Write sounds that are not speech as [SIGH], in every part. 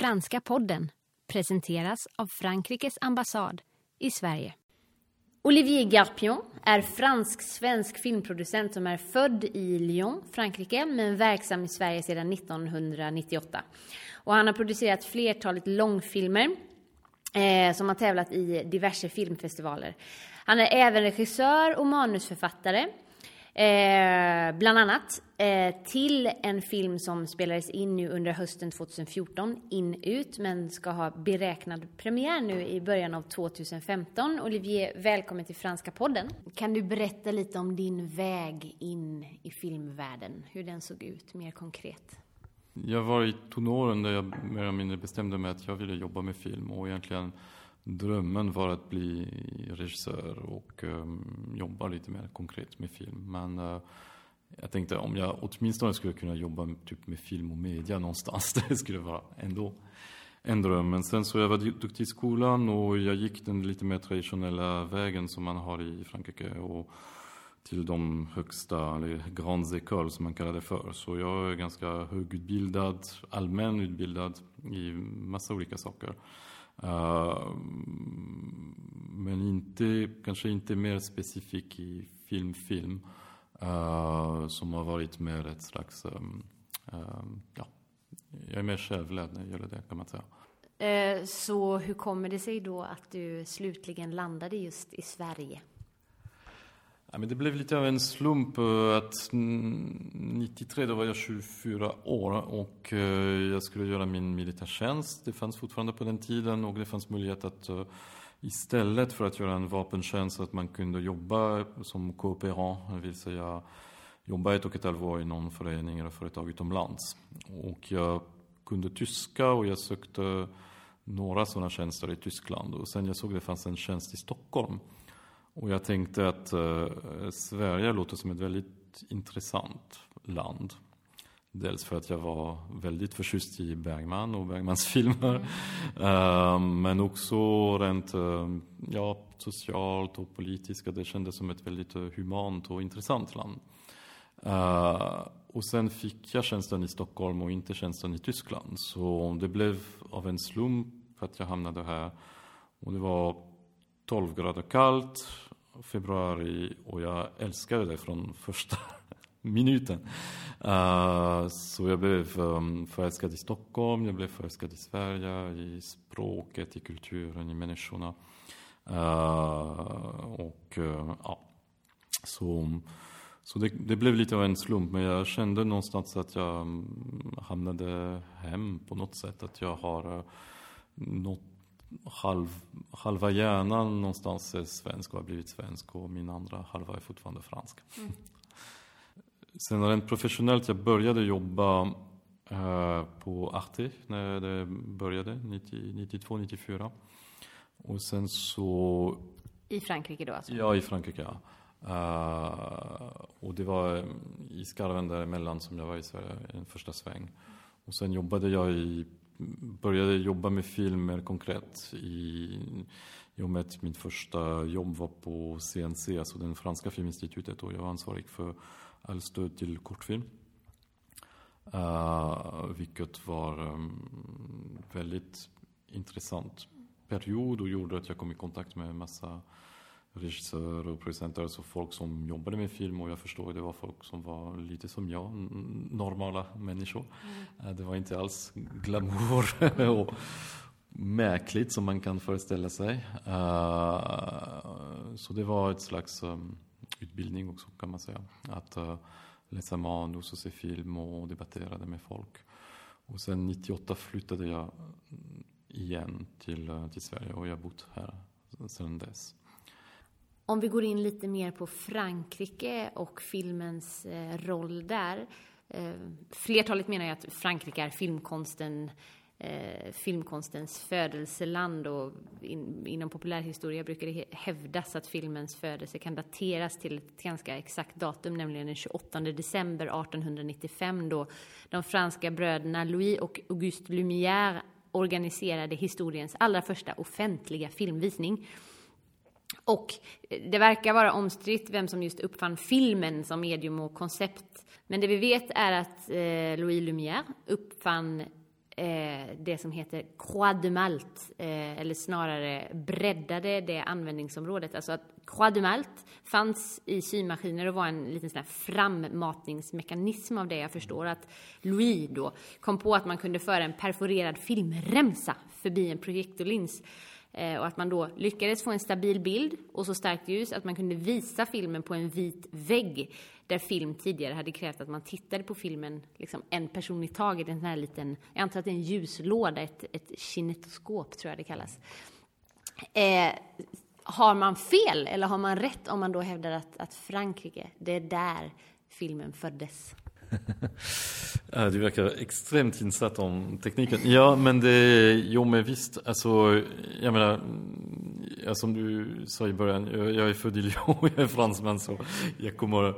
Franska podden presenteras av Frankrikes ambassad i Sverige. Olivier Garpion är fransk-svensk filmproducent som är född i Lyon, Frankrike, men verksam i Sverige sedan 1998. Och han har producerat flertalet långfilmer eh, som har tävlat i diverse filmfestivaler. Han är även regissör och manusförfattare. Eh, bland annat eh, till en film som spelades in nu under hösten 2014, In ut, men ska ha beräknad premiär nu i början av 2015. Olivier, välkommen till Franska podden. Kan du berätta lite om din väg in i filmvärlden, hur den såg ut mer konkret? Jag var i tonåren där jag mer eller mindre bestämde mig att jag ville jobba med film och egentligen drömmen var att bli regissör och um, jobba lite mer konkret med film. Men uh, jag tänkte om jag åtminstone skulle kunna jobba typ med film och media någonstans, [LAUGHS] det skulle vara ändå en dröm. Men sen så jag var duktig i skolan och jag gick den lite mer traditionella vägen som man har i Frankrike och till de högsta, eller grandes écoles som man kallar det för. Så jag är ganska högutbildad, allmänutbildad i massa olika saker. Uh, men inte, kanske inte mer specifik i film, film. Uh, eh, som har varit mer ett slags, um, uh, ja, jag är mer självlärd när det gäller det kan man säga. Så hur kommer det sig då att du slutligen landade just i Sverige? Ja, men det blev lite av en slump eh, att 93 då var jag 24 år och eh, jag skulle göra min militärtjänst. Det fanns fortfarande på den tiden och det fanns möjlighet att eh, istället för att göra en vapentjänst att man kunde jobba som kooperant, det vill säga jobba ett och ett halvt år i någon förening eller företag utomlands. Och jag kunde tyska och jag sökte några sådana tjänster i Tyskland och sen jag såg att det fanns en tjänst i Stockholm och jag tänkte att eh, Sverige låter som ett väldigt intressant land. Dels för att jag var väldigt förtjust i Bergman och Bergmans [LAUGHS] filmer. Mm. Men också rent eh, ja, socialt och politiskt. Det kändes som ett väldigt eh, humant och intressant land. Eh, och sen fick jag tjänsten i Stockholm och inte tjänsten i Tyskland. Så det blev av en slump att jag hamnade här. Och det var 12 grader kallt, februari och jag älskade det från första [LAUGHS] minuten. Uh, så jag blev um, förälskad i Stockholm, jag blev förälskad i Sverige, i språket, i kulturen, i människorna. Uh, och uh, ja, så, så det, det, blev lite av en slump, men jag kände någonstans att jag mm, hamnade hem på något sätt. Att jag har uh, något halv, halva hjärnan någonstans är svensk och har blivit svensk och min andra halva är fortfarande fransk. Mm. [LAUGHS] Sen rent professionellt, jag började jobba eh, på Arte när det började, 92, 94. Och sen så... I Frankrike då alltså? Ja, i Frankrike. Ja. Uh, och det var i skarven däremellan som jag var i Sverige, en första sväng. Och sen jobbade jag i började jobba med film mer konkret i, i och med att mitt första jobb var på CNC, alltså det franska filminstitutet och jag var ansvarig för all stöd till kortfilm. Uh, vilket var um, väldigt intressant period och gjorde att jag kom i kontakt med en massa regissörer och producenter, alltså folk som jobbade med film och jag förstår det var folk som var lite som jag, normala människor. Mm. Det var inte alls glamour [LAUGHS] och märkligt som man kan föreställa sig. Uh, så det var ett slags um, utbildning också kan man säga. Att uh, läsa manus och se film och debattera med folk. Och sen 98 flyttade jag igen till, till Sverige och jag har bott här sedan dess. Om vi går in lite mer på Frankrike och filmens eh, roll där. Eh, flertalet menar ju att Frankrike är filmkonsten eh, filmkonstens födelseland och in, inom populärhistoria brukar det hävdas att filmens födelse kan dateras till ett ganska exakt datum, nämligen den 28 december 1895 då de franska bröderna Louis och Auguste Lumière organiserade historiens allra första offentliga filmvisning. Och eh, det verkar vara omstritt vem som just uppfann filmen som medium och koncept. Men det vi vet är att eh, Louis Lumière uppfann eh, det som heter Croix de Malt, eh, eller snarare breddade det användningsområdet. Alltså att Croix de Malt fanns i symaskiner och var en liten sån här frammatningsmekanism av det jag förstår. Att Louis då kom på att man kunde föra en perforerad filmremsa förbi en projektorlins Eh, och att man då lyckades få en stabil bild och så starkt ljus att man kunde visa filmen på en vit vägg där film tidigare hade krävt att man tittade på filmen liksom en person i taget, en sån här liten, jag antar att det är en ljuslåda, ett, ett kinetoskop tror jag det kallas. Eh, har man fel eller har man rätt om man då hävdar att, att Frankrike, det är där filmen föddes? [LAUGHS] du verkar extremt insatt om tekniken. Ja, men det, jo men visst, alltså, jag menar, ja, som du sa i början, jag, jag är född i [LAUGHS] Lyon, jag är fransman så jag kommer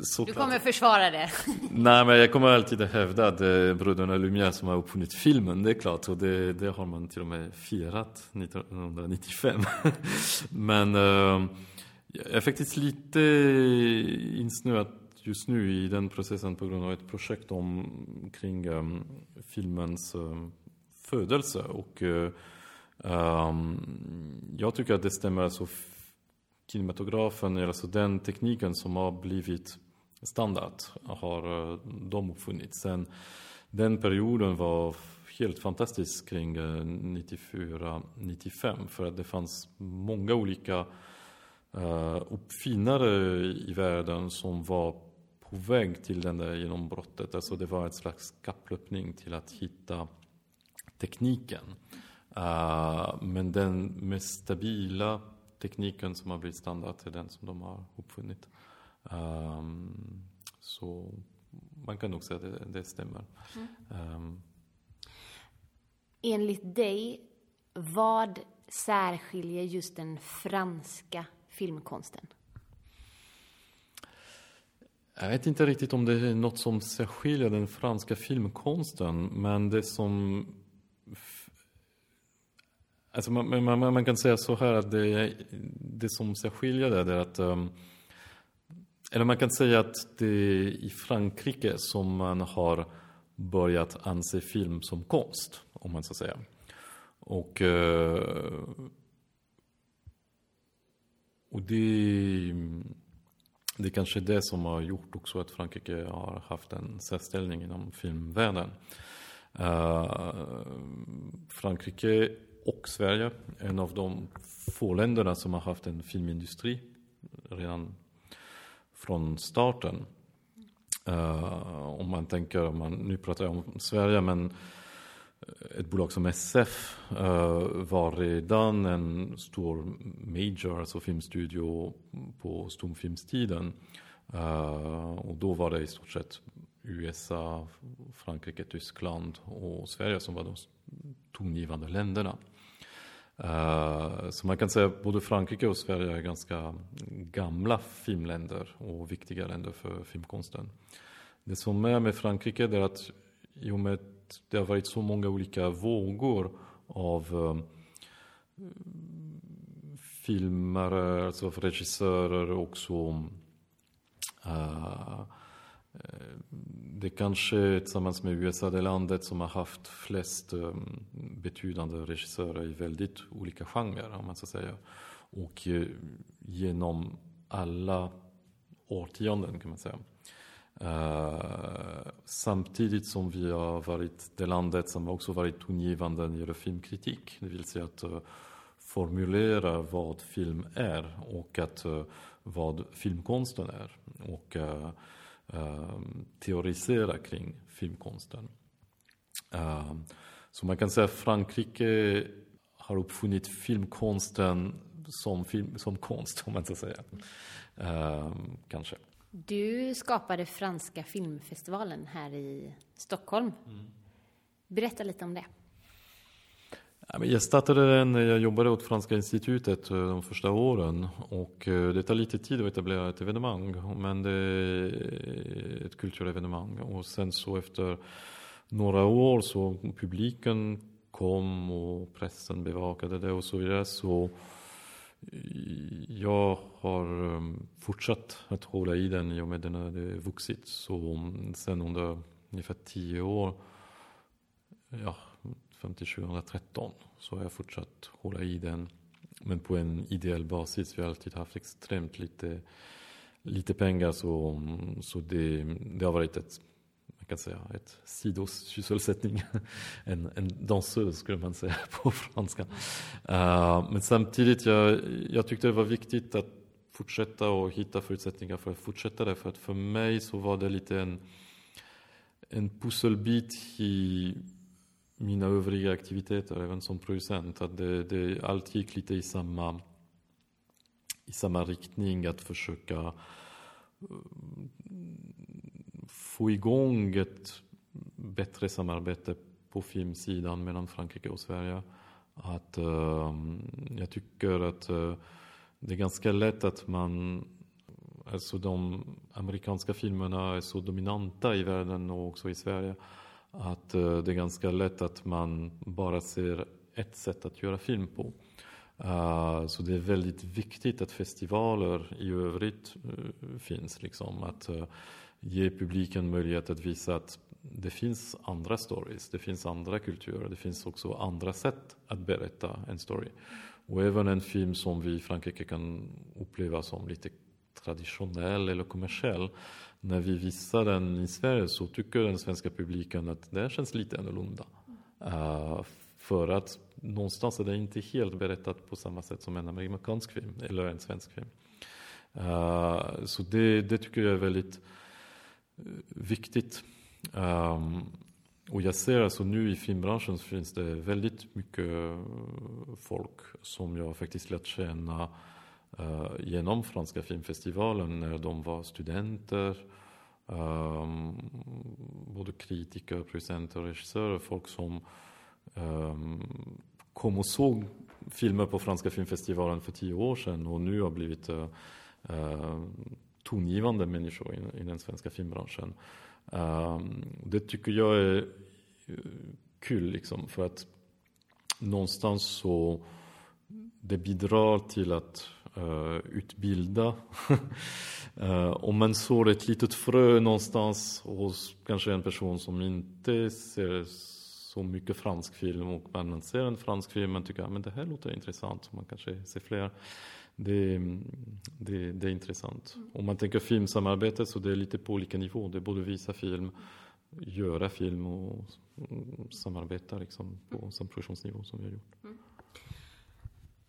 Såklart. Du kommer försvara det? [LAUGHS] Nej, men jag kommer alltid hävda att det är bröderna Lumière som har uppfunnit filmen, det är klart. Och det, det har man till och med firat 1995. men uh, jag är faktiskt lite insnöad just nu i den processen på grund av ett projekt om, kring um, filmens um, födelse. Och uh, um, jag tycker att det stämmer. Alltså, kinematografen, alltså den tekniken som har blivit standard, har uh, de uppfunnit. Sen den perioden var helt fantastisk kring eh, 94-95 för att det fanns många olika uh, uppfinnare i världen som var på väg till den där genombrottet. Alltså det var ett slags kapplöpning till att hitta tekniken. Uh, men den mest stabila tekniken som har blivit standard är den som de har uppfunnit. Um, så man kan nog säga att det, det stämmer. Mm. Um, Enligt dig, vad särskiljer just den franska filmkonsten? Jag vet inte riktigt om det är något som särskiljer den franska filmkonsten, men det som... Alltså man, man, man kan säga så här att det, det som särskiljer det är att... Ehm, eller man kan säga att det är i Frankrike som man har börjat anse film som konst, om man så säga. Och, eh, och det det är kanske det som har gjort också att Frankrike har haft en särställning inom filmvärlden. Uh, Frankrike och Sverige, en av de få länderna som har haft en filmindustri redan från starten. Uh, om man tänker, om man, nu pratar jag om Sverige, men ett bolag som SF uh, eh, var redan en stor major, alltså filmstudio på stumfilmstiden. Uh, eh, och då var det i stort sett USA, Frankrike, Tyskland och Sverige som var de tongivande länderna. Eh, så man kan säga att både Frankrike och Sverige är ganska gamla filmländer och viktiga länder för filmkonsten. Det som är med Frankrike är att i och med att det har varit så många olika vågor av eh, filmare, alltså regissörer också. så. det kanske tillsammans med USA det landet som har haft flest eh, betydande regissörer i väldigt olika genrer, om man ska säga. Och genom alla årtionden kan man säga. Eh, samtidigt som vi har varit det landet som också varit tongivande när det gäller filmkritik. Det vill säga att eh, formulera vad film är och att, eh, vad filmkonsten är. Och teorisera kring filmkonsten. så man kan säga att Frankrike har uppfunnit filmkonsten som, film, som konst, [LAUGHS] om man ska säga. kanske. Du skapade Franska filmfestivalen här i Stockholm. Mm. Berätta lite om det. Jag startade den när jag jobbade åt Franska institutet eh, de första åren och eh, det tar lite tid att etablera ett evenemang men det är ett kulturevenemang och sen så efter några år så publiken kom och pressen bevakade det och så vidare så eh, jag har ehm, fortsatt att hålla i den i och med den har vuxit. Så sen under ungefär tio år ja, fram till 2013 så har jag fortsatt hålla i den. Men på en ideell basis. Vi har alltid haft extremt lite, lite pengar så, så det, det har varit ett man kan säga ett sidosysselsättning. [LAUGHS] En, en dansös skulle man säga [LAUGHS] på franska. Uh, men samtidigt, jag, jag tyckte det var viktigt att fortsätta och hitta förutsättningar för att fortsätta det. För att för mig så var det lite en, en pusselbit i mina övriga aktiviteter, även som producent. Att det, det, allt gick lite i samma, i samma riktning, att försöka eh, få igång ett bättre samarbete på filmsidan mellan Frankrike och Sverige. Att, uh, jag tycker att uh, det är ganska lätt att man Alltså de amerikanska filmerna är så dominanta i världen och också i Sverige att eh, det är ganska lätt att man bara ser ett sätt att göra film på. Uh, så det är väldigt viktigt att festivaler i övrigt uh, finns. Liksom, att ge publiken möjlighet att visa att det finns andra stories, det finns andra kulturer, det finns också andra sätt att berätta en story. Och även en film som vi i Frankrike kan uppleva som lite traditionell eller kommersiell. När vi visar den i Sverige så tycker den svenska publiken att det känns lite annorlunda. Uh, för att någonstans är det inte helt berättat på samma sätt som en amerikansk film eller en svensk film. Uh, så det, det, tycker jag är väldigt eh, viktigt. Um, och jag ser alltså nu i filmbranschen så finns det väldigt mycket eh, folk som jag faktiskt lärt känna uh, eh, genom Franska filmfestivalen när de var studenter. Um, både kritiker, producenter och regissörer. Folk som um, kom och såg filmer på Franska filmfestivalen för tio år sedan och nu har blivit uh, uh, tongivande människor i, i den svenska filmbranschen. Um, det tycker jag är eh, kul liksom för att någonstans så det bidrar till att uh, utbilda. uh, [LAUGHS] om man sår ett litet frö någonstans hos kanske en person som inte ser så mycket fransk film och man ser en fransk film och tycker ah, att ja, det här låter intressant, man kanske ser fler. Det, det, det är intressant. Om man tänker filmsamarbete så det är lite på olika nivåer. Det är både visa film, göra film och samarbeta liksom på samma produktionsnivå som vi har gjort. Mm.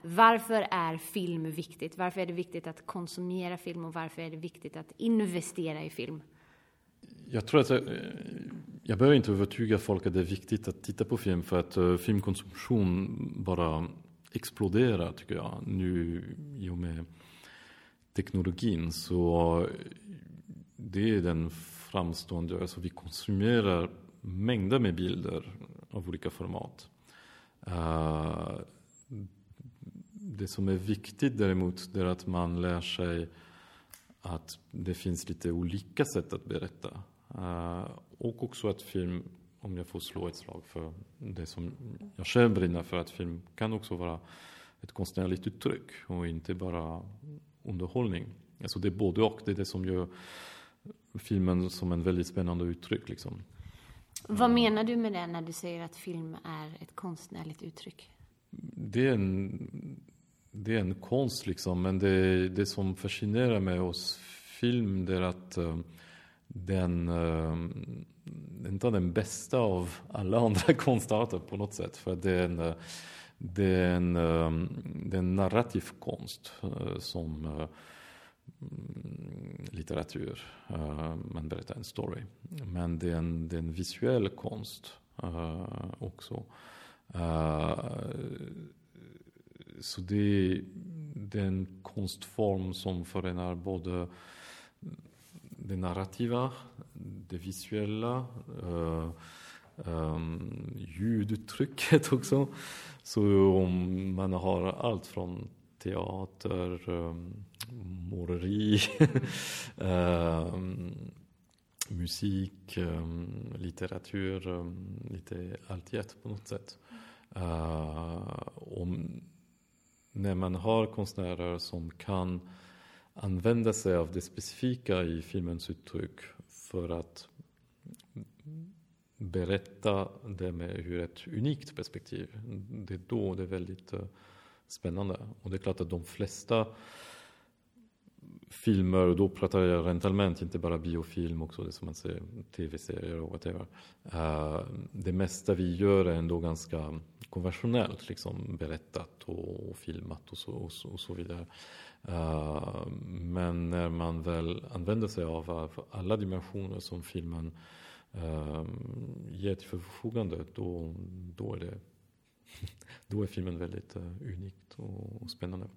Varför är film viktigt? Varför är det viktigt att konsumera film och varför är det viktigt att investera i film? Jag tror att jag, jag behöver inte övertyga folk att det är viktigt att titta på film för att uh, filmkonsumtion bara exploderar tycker jag nu i och med teknologin. Så det är den framstående, alltså vi konsumerar mängder med bilder av olika format. Uh, det som är viktigt däremot är att man lär sig att det finns lite olika sätt att berätta. Uh, och också att film om jag får slå ett slag för det som jag själv brinner för, att film kan också vara ett konstnärligt uttryck och inte bara underhållning. Alltså det är både och, det är det som gör filmen som en väldigt spännande uttryck. Liksom. Vad menar du med det när du säger att film är ett konstnärligt uttryck? Det är en, det är en konst liksom, men det, det som fascinerar mig hos film det är att uh, den uh, inte den bästa av alla [LAUGHS] andra konstarter på något sätt. För det är en, eh, det är en, eh, det är en narrativ konst som mm, litteratur. Man berättar en story. Men det är en, det är en visuell konst också. Så det är, det är en konstform som förenar både det narrativa, det visuella, uh, um, euh, ljuduttrycket [LAUGHS] också. Så man har allt från teater, um, måleri, [LAUGHS] eh, musik, um, litteratur, um, lite allt i ett på något sätt. Uh, om, när man har konstnärer som kan använda sig av det specifika i filmens uttryck för att berätta det med hur ett unikt perspektiv. Det är då det är väldigt eh, spännande. Och det är klart att de flesta filmer, och då pratar jag rent allmänt, inte bara biofilm också, det som man ser, tv-serier och whatever. Uh, det mesta vi gör är ändå ganska konventionellt, liksom berättat och, och filmat och så, och så, och så vidare. Uh, men när man väl använder sig av, av alla dimensioner som filmen uh, ger till förfogande, då, då, är det, [LAUGHS] då är filmen väldigt uh, unikt och, och spännande.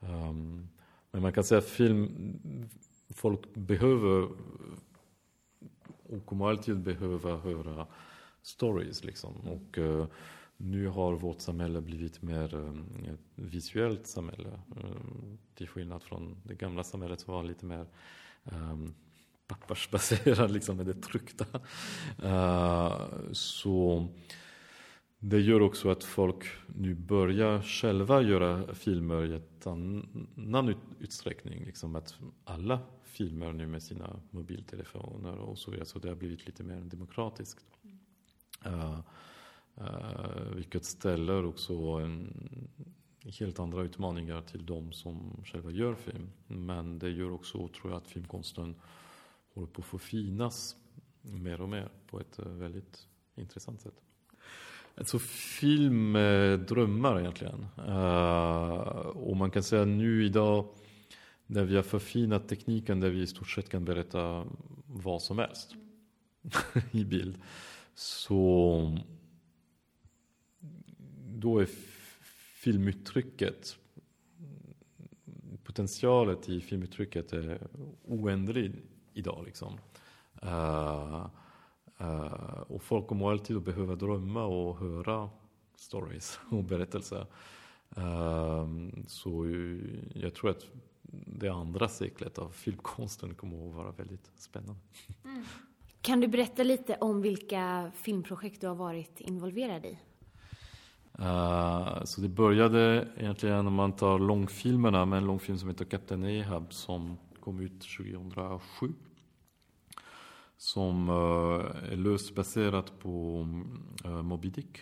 Um, men man kan säga att film, folk behöver och kommer alltid behöva höra stories liksom. Och uh, nu har vårt samhälle blivit mer um, ett visuellt samhälle. Um, till skillnad från det gamla samhället som var lite mer um, pappersbaserat, [LAUGHS] liksom med det tryckta. Uh, så det gör också att folk nu börjar själva göra filmer i ett annan utsträckning. Liksom att alla filmer nu med sina mobiltelefoner och så vidare. Så det har blivit lite mer demokratiskt. Uh, Eh, vilket ställer också en, helt andra utmaningar till de som själva gör film. Men det gör också, tror jag, att filmkonsten håller på att förfinas mer och mer på ett eh, väldigt intressant sätt. Alltså film är drömmar egentligen. Uh, och man kan säga nu idag när vi har förfinat tekniken där vi i stort sett kan berätta vad som helst [LAUGHS] i bild. Så då är filmuttrycket potentialet i filmuttrycket är oändlig idag liksom. Uh, Uh, och folk kommer alltid att behöva drömma och höra stories [LAUGHS] och berättelser. Uh, så jag tror att det andra seklet av filmkonsten kommer att vara väldigt spännande. Mm. Kan du berätta lite om vilka filmprojekt du har varit involverad i? Uh, så det började egentligen om man tar långfilmerna med en långfilm som heter Kapten Ahab som kom ut 2007 som uh, är löst baserat på uh, Moby Dick.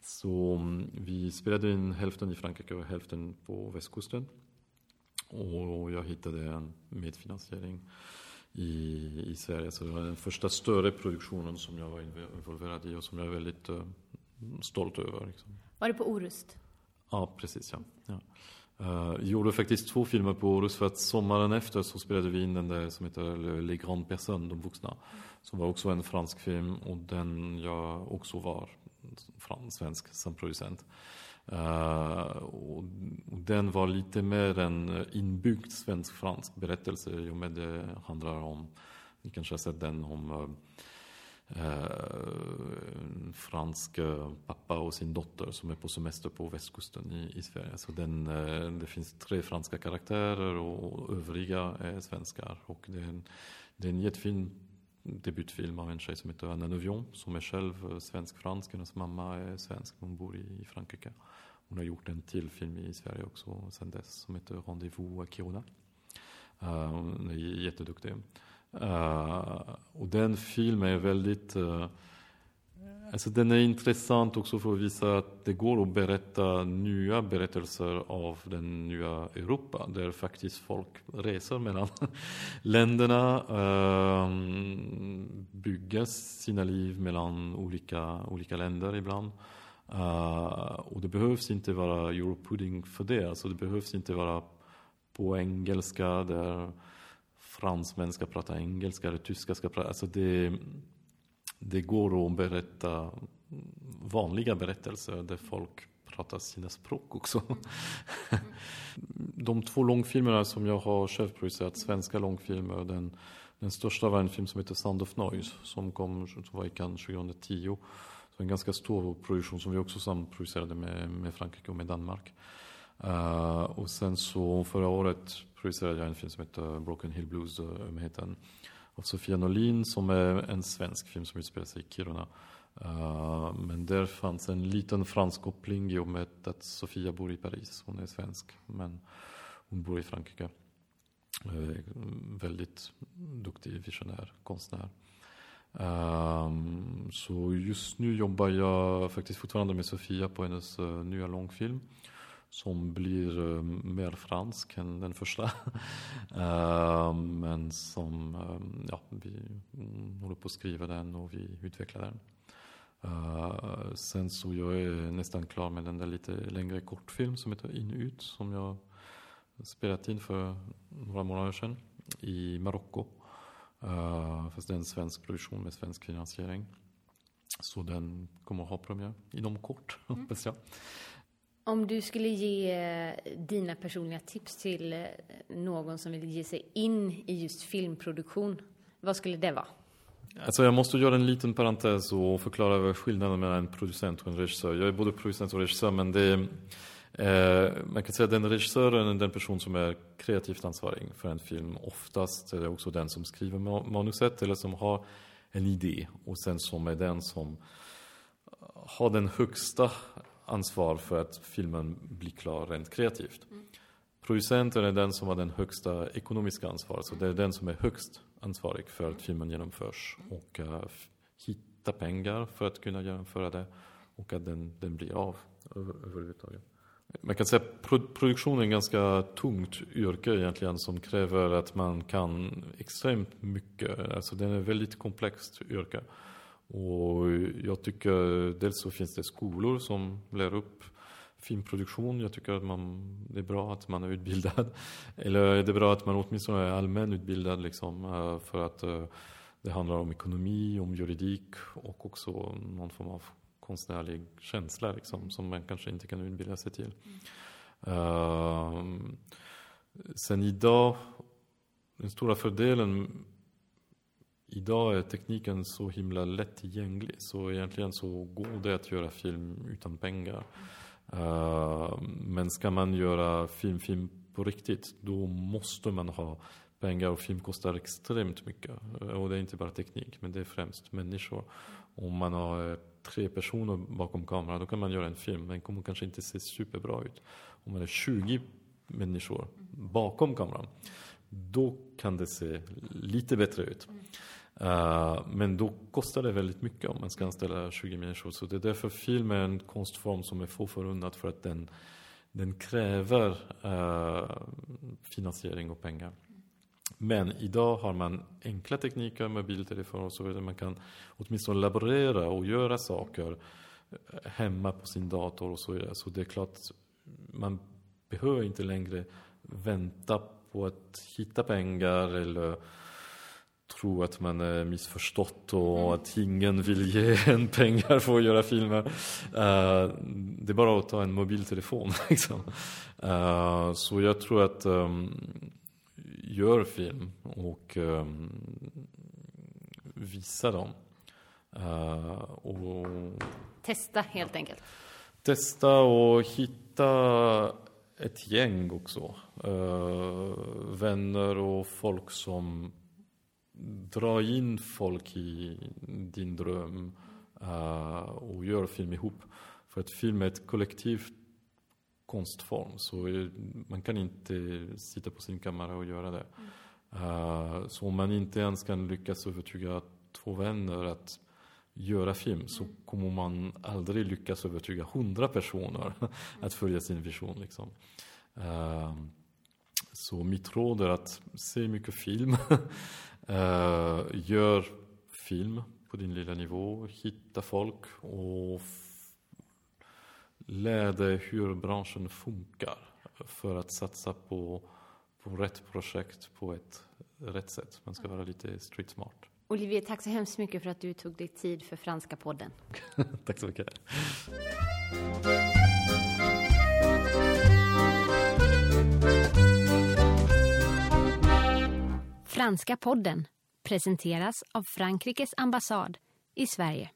Så um, vi spelade in hälften i Frankrike och hälften på västkusten. Och jag hittade en medfinansiering i, i Sverige. Så det var den första större produktionen som jag var involverad i och som jag är väldigt uh, stolt över. Liksom. Var det på Orust? Ja, precis. Ja. ja. Uh, gjorde faktiskt två filmer på Orust för att sommaren efter så spelade vi in den där som heter Les Grandes Personnes, de vuxna. Som var också en fransk film och den jag också var svensk som producent. Uh, och, och, den var lite mer en inbyggd svensk-fransk berättelse i och med det handlar om, ni kanske har sett den om uh, en fransk eh, pappa och sin dotter som är på semester på västkusten i, i Sverige. Så den, eh, det finns tre franska karaktärer och övriga är svenskar. Och det är en, det är en jättefin debutfilm av en tjej som heter Anna Neuvion som är själv svensk-fransk. Hennes mamma är svensk, hon bor i Frankrike. Hon har gjort en till film i Sverige också sen dess som heter Rendezvous à Kiruna. Hon är jätteduktig. Eh, och den filmen är väldigt... Uh, alltså den är intressant också för att visa att det går att berätta nya berättelser av den nya Europa. Där faktiskt folk reser mellan [LAUGHS] länderna, uh, bygger sina liv mellan olika, olika länder ibland. Uh, och det behövs inte vara Europudding för det. Alltså det behövs inte vara på engelska där fransmän ska prata engelska eller tyska ska prata... Alltså det, det går att berätta vanliga berättelser där folk pratar sina språk också. De två långfilmerna som jag har själv producerat, svenska långfilmer, den, den största var en film som heter Sound of Noise som kom som var i Cannes 2010. Så en ganska stor produktion som vi också samproducerade med, med Frankrike och med Danmark. Uh, och sen så förra året producerade jag en film som heter Broken Hill Blues, eh, ömheten av Sofia Norlin som är en svensk film som utspelar sig i Kiruna. Uh, men där fanns en liten fransk koppling i och med att Sofia bor i Paris. Hon är svensk men hon bor i Frankrike. Uh, väldigt duktig visionär konstnär. Um, så just nu jobbar jag faktiskt fortfarande med Sofia på hennes uh, nya långfilm som blir eh, mer fransk än den första. [LAUGHS] Eh, men som, eh, ja, vi mm, håller på att skriva den och vi utvecklar den. Sen så jag är nästan klar med den där lite längre kortfilm som heter In Ut som jag spelat in för några månader sedan i Marocko. Fast det är en svensk produktion med svensk finansiering. Så den kommer att ha premiär inom kort, mm. [LAUGHS] hoppas jag. Om du skulle ge eh, dina personliga tips till eh, någon som vill ge sig in i just filmproduktion, vad skulle det vara? Alltså jag måste göra en liten parentes och förklara skillnaden mellan en producent och en regissör. Jag är både producent och regissör, men det är, eh, man kan säga att den regissören är den person som är kreativt ansvarig för en film. Oftast är det också den som skriver manuset eller som har en idé och sen som är den som har den högsta ansvar för att filmen blir klar rent kreativt. Mm. Producenten är den som har den högsta ekonomiska ansvaret, så det är den som är högst ansvarig för att filmen genomförs och uh, hitta pengar för att kunna genomföra det och att den, den blir av överhuvudtaget. Man kan säga att produktion är en ganska tungt yrke egentligen som kräver att man kan extremt mycket. Alltså den är ett väldigt komplext yrke. Och jag tycker dels så finns det skolor som lär upp filmproduktion. Jag tycker att man, det är bra att man är utbildad. [LAUGHS] Eller det är bra att man åtminstone är allmänutbildad liksom, eh, för att eh, det handlar om ekonomi, om juridik och också någon form av konstnärlig känsla liksom, som man kanske inte kan utbilda sig till. Mm. Uh, sen idag, den stora fördelen Idag är tekniken så himla lättillgänglig så egentligen så går det att göra film utan pengar. Uh, men ska man göra film, film på riktigt då måste man ha pengar och film kostar extremt mycket. Eh, och det är inte bara teknik men det är främst människor. Om man har eh, tre personer bakom kameran då kan man göra en film. Den kommer kanske inte se superbra ut. Om man är 20 människor bakom kameran då kan det se lite bättre ut. Uh, men då kostar det väldigt mycket om man ska anställa 20 människor. Så det är därför film är en konstform som är få förunnat för att den, den kräver uh, finansiering och pengar. Men idag har man enkla tekniker, mobiltelefoner och så vidare. Man kan åtminstone laborera och göra saker eh, hemma på sin dator och så vidare. Så det är klart, man behöver inte längre vänta på att hitta pengar eller tro att man är missförstått och mm. att ingen vill ge [LAUGHS] en pengar för att göra filmer. Uh, det är bara att ta en mobiltelefon. [LAUGHS] Liksom. Uh, så jag tror att um, gör film och um, visa dem. Uh, och Testa helt enkelt. Testa och hitta ett gäng också. vänner och folk som dra in folk i din dröm uh, och gör film ihop. För att film är ett kollektivt konstform så man kan inte sitta på sin kammare och göra det. Uh, så om man inte ens kan lyckas övertyga två vänner att göra film så kommer man aldrig lyckas övertyga hundra personer [LAUGHS] att följa sin vision. Liksom. Uh, så mitt råd är att se mycket film Uh, [LAUGHS] gör film på din lilla nivå, hitta folk och lär dig hur branschen funkar för att satsa på, på rätt projekt på ett rätt sätt. Man ska vara lite street smart. Olivier, tack så hemskt mycket för att du tog dig tid för Franska podden. [LAUGHS] tack så mycket. Franska podden presenteras av Frankrikes ambassad i Sverige.